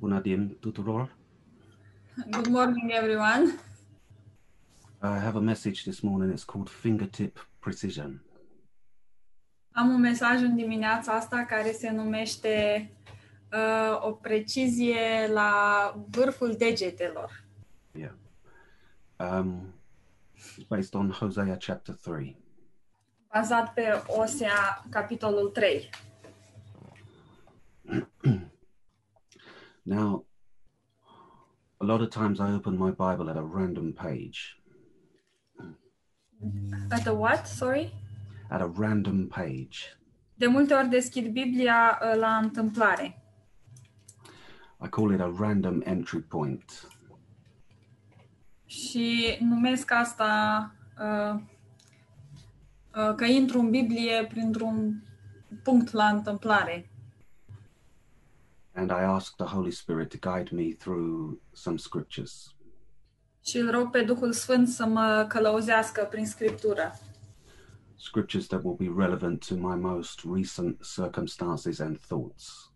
Bună dim tuturor. Good morning, everyone. I have a message this morning. It's called Fingertip Precision. Am un mesaj în dimineața asta care se numește uh, o precizie la vârful degetelor. Yeah. Um, it's based on Hosea chapter 3. Bazat pe Osea, capitolul 3. Now, a lot of times I open my Bible at a random page. At the what? Sorry? At a random page. De multe ori deschid Biblia uh, la întâmplare. I call it a random entry point. Și numesc asta uh, uh, că intru în Biblie printr-un punct la întâmplare. And I ask the Holy Spirit to guide me through some scriptures. Și îl rog pe Duhul Sfânt să mă călăuzească prin Scriptură. Scriptures that will be relevant to my most recent circumstances and thoughts.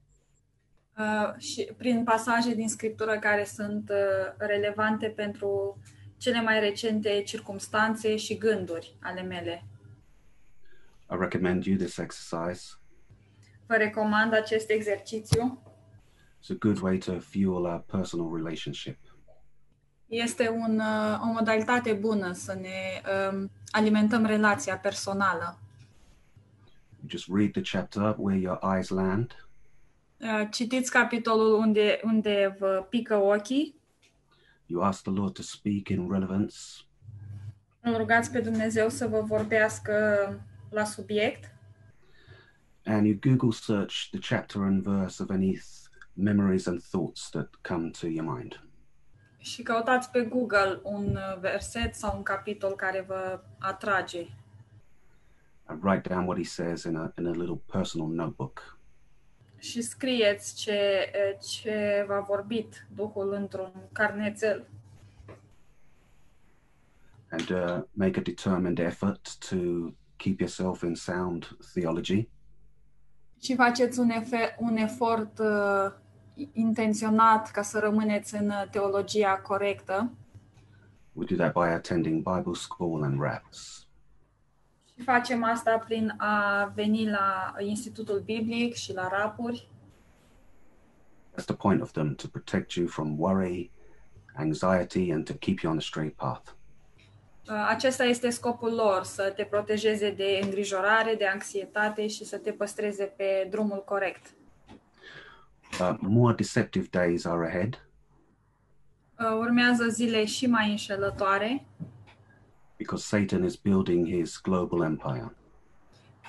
Uh, și prin pasaje din Scriptură care sunt uh, relevante pentru cele mai recente circumstanțe și gânduri ale mele. I recommend you this exercise. Vă recomand acest exercițiu. It's a good way to fuel our personal relationship. Este un, uh, o modalitate bună să ne um, alimentăm relația personală. You just read the chapter where your eyes land, Uh, Citiți capitolul unde, unde vă pică ochii, you ask the Lord to speak in relevance, îl rugați pe Dumnezeu să vă vorbească la subiect and you Google search the chapter and verse of any memories and thoughts that come to your mind. și căutați pe Google un uh, verset sau un capitol care vă atrage And write down what he says in a, in a little personal notebook. și scrieți ce, ce v-a vorbit Duhul într-un carnețel And uh, make a determined effort to keep yourself in sound theology. și faceți un, efe, un efort uh, intenționat ca să rămâneți în uh, teologia corectă We do that by attending Bible school and RAPS. și facem asta prin a veni la Institutul Biblic și la rapuri. That's the point of them to protect you from worry, anxiety, and to keep you on the straight path. Uh, Acesta este scopul lor, să te protejeze de îngrijorare, de anxietate și să te păstreze pe drumul corect. Uh, more deceptive days are ahead Uh, Urmează zile și mai înșelătoare, because Satan is building his global empire,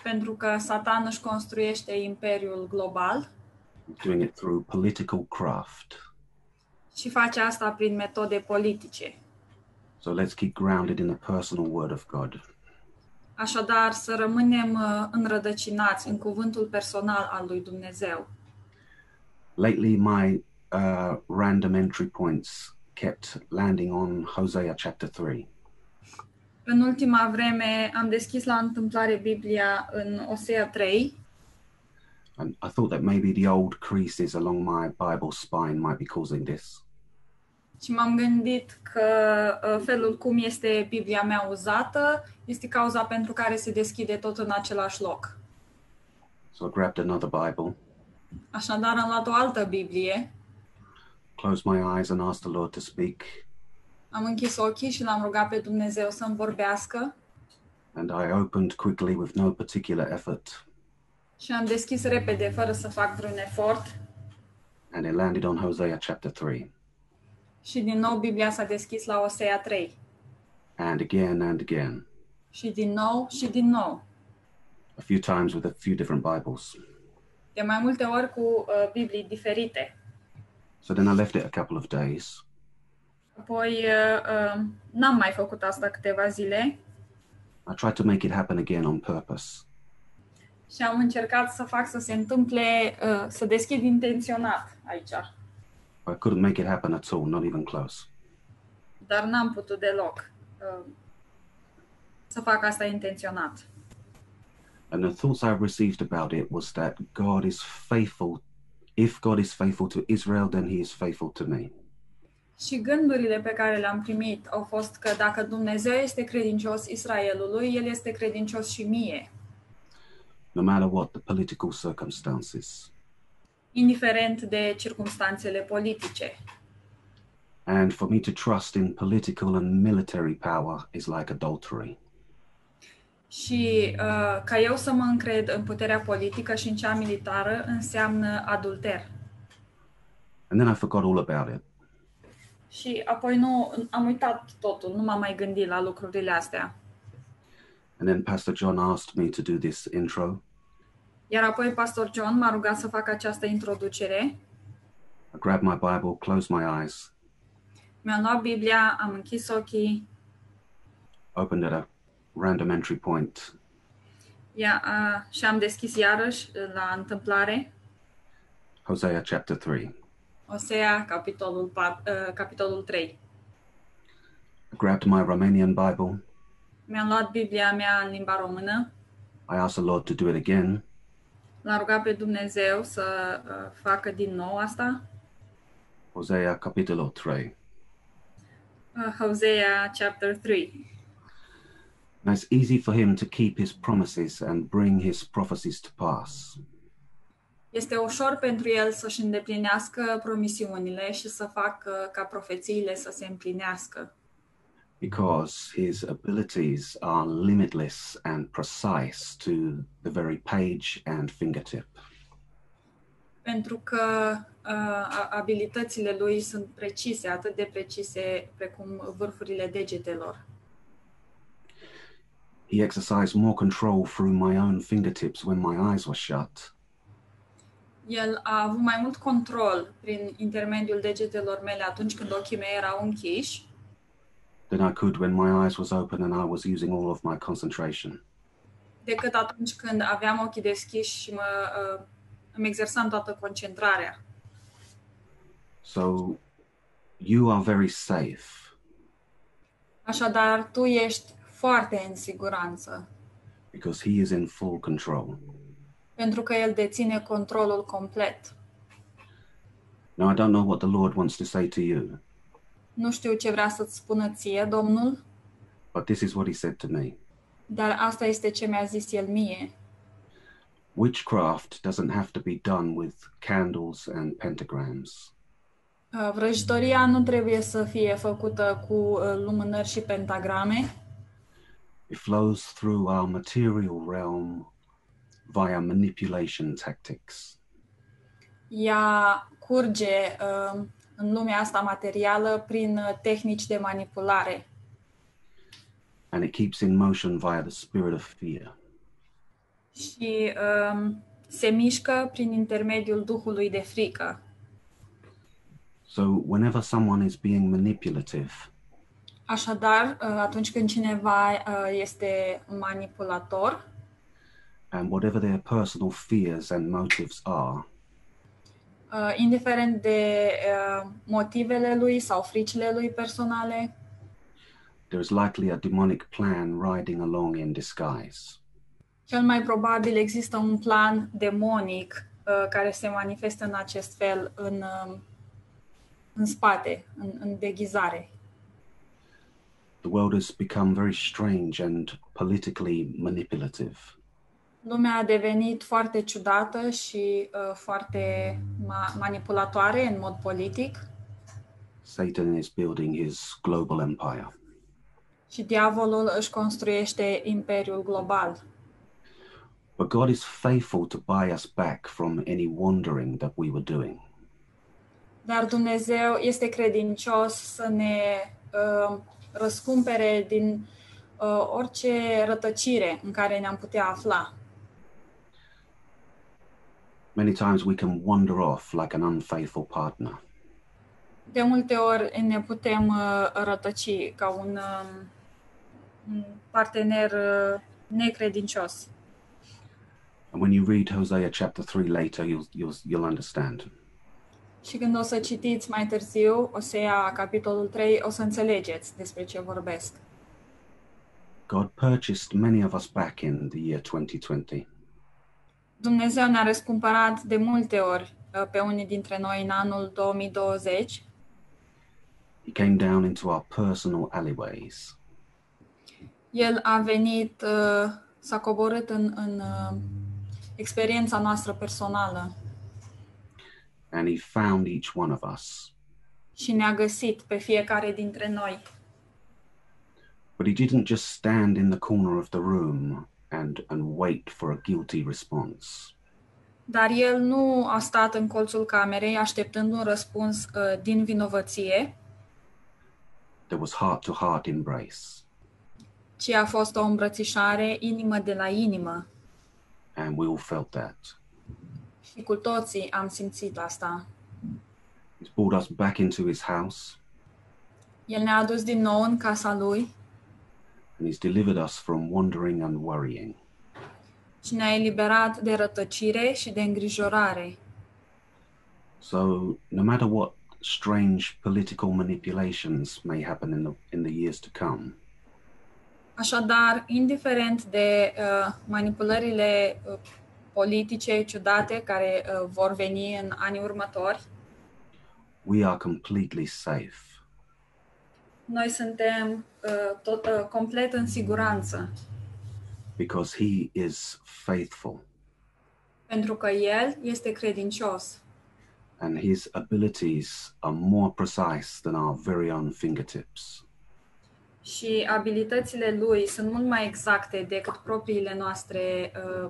pentru că Satan își construiește imperiul global doing it through political craft. și face asta prin metode politice. So let's keep grounded in the personal word of God. Așadar, să rămânem uh, înrădăcinați în cuvântul personal al lui Dumnezeu. Lately, my uh, random entry points kept landing on Hosea chapter 3. În ultima vreme am deschis la întâmplare Biblia în Osea 3 And I thought that maybe the old creases along my Bible spine might be causing this. și m-am gândit că uh, felul cum este Biblia mea uzată este cauza pentru care se deschide tot în același loc. So I grabbed another Bible, Așadar am luat o altă Biblie, closed my eyes, and asked the Lord to speak. am închis ochii și l-am rugat pe Dumnezeu să-mi vorbească And I opened quickly with no particular effort, și am deschis repede fără să fac vreun efort and it landed on Hosea chapter 3. și din nou Biblia s-a deschis la Osea 3 And again and again, și din nou și din nou. a few times with a few different Bibles. De mai multe ori cu uh, Biblii diferite. So then I left it a couple of days, Apoi uh, uh, n-am mai făcut asta câteva zile I tried to make it happen again on purpose. și am încercat să fac să se întâmple, uh, să deschid intenționat aici, I couldn't make it happen at all, not even close. dar n-am putut deloc uh, să fac asta intenționat. And the thoughts I received about it was that God is faithful If God is faithful to Israel, then he is faithful to me. Și gândurile pe care le-am primit au fost că dacă Dumnezeu este credincios Israelului, El este credincios și mie, no matter what the political circumstances. indiferent de circumstanțele politice. And for me to trust in political and military power is like adultery. Și uh, ca eu să mă încred în puterea politică și în cea militară înseamnă adulter. And then I forgot all about it. Și apoi nu am uitat totul, nu m-am mai gândit la lucrurile astea. And then Pastor John asked me to do this intro. Iar apoi pastor John m-a rugat să fac această introducere. I grabbed my Bible, closed my eyes, Mi-am luat Biblia, am închis ochii, opened at a random entry point, ia, a, și am deschis iarăși la întâmplare Hosea chapter 3. Osea, capitolul, uh, capitolul 3. I grabbed my Romanian Bible. Mi-am luat Biblia mea în limba română, I asked the Lord to do it again. l-am rugat pe Dumnezeu să uh, facă din nou asta. Hosea capitolo 3. Uh, Hosea, chapter 3. Now it's easy for him to keep his promises and bring his prophecies to pass. Este ușor pentru el să-și îndeplinească promisiunile și să facă ca profețiile să se împlinească, because his abilities are limitless and precise to the very page and fingertip. pentru că uh, a- abilitățile lui sunt precise, atât de precise precum vârfurile degetelor. He exercised more control through my own fingertips when my eyes were shut El a avut mai mult control prin intermediul degetelor mele atunci când ochii mei erau închiși, than I could when my eyes was open and I was using all of my concentration. decât atunci când aveam ochii deschiși și mă, uh, îmi exersam toată concentrarea. So you are very safe Așadar, tu ești foarte în siguranță, because he is in full control. pentru că el deține controlul complet. Now I don't know what the Lord wants to say to you, Nu știu ce vrea să-ți spună ție, Domnul, but this is what he said to me. dar asta este ce mi-a zis el mie. Witchcraft doesn't have to be done with candles and pentagrams. Uh, Vrăjitoria nu trebuie să fie făcută cu uh, lumânări și pentagrame, It flows through our material realm via manipulation tactics. ea curge uh, în lumea asta materială prin uh, tehnici de manipulare and it keeps in motion via the spirit of fear. și um, se mișcă prin intermediul duhului de frică. So, whenever someone is being manipulative, Așadar, uh, atunci când cineva uh, este manipulator, and whatever their personal fears and motives are, uh, indiferent de uh, motivele lui sau fricile lui personale, there is likely a demonic plan riding along in disguise. cel mai probabil există un plan demonic uh, care se manifestă în acest fel în, uh, în spate, în, în deghizare. The world has become very strange and politically manipulative. Lumea a devenit foarte ciudată și uh, foarte ma- manipulatoare în mod politic Satan is building his global empire. și diavolul își construiește imperiul global. But God is faithful to buy us back from any wandering that we were doing. Dar Dumnezeu este credincios să ne uh, răscumpere din uh, orice rătăcire în care ne-am putea afla. Many times we can wander off like an unfaithful partner. De multe ori ne putem uh, rătăci ca un, um, un partener uh, necredincios. And when you read Hosea chapter 3 later, you'll, you'll, you'll understand. Și când o să citiți mai târziu Osea, capitolul 3, o să înțelegeți despre ce vorbesc. God purchased many of us back in the year 2020. Dumnezeu ne-a răscumpărat de multe ori uh, pe unii dintre noi în anul 2020. He came down into our personal alleyways. El a venit, uh, s-a coborât în, în uh, experiența noastră personală and he found each one of us. și ne-a găsit pe fiecare dintre noi. But he didn't just stand in the corner of the room and, and wait for a guilty response. Dar el nu a stat în colțul camerei așteptând un răspuns uh, din vinovăție, There was heart to heart embrace. ci a fost o îmbrățișare inimă de la inimă. And we all felt that. Și cu toții am simțit asta. He's brought us back into his house El ne-a adus din nou în casa lui and he's delivered us from wandering and worrying. și ne-a eliberat de rătăcire și de îngrijorare. So, no matter what strange political manipulations may happen in the, in the years to come, Așadar, indiferent de uh, manipulările uh, politice ciudate care uh, vor veni în anii următori, we are completely safe. Noi suntem uh, tot, uh, complet în siguranță, because he is faithful. Pentru că El este credincios. And his abilities are more precise than our very own fingertips. și abilitățile Lui sunt mult mai exacte decât propriile noastre uh,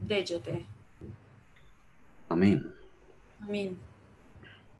Déllate. Amén. Amén.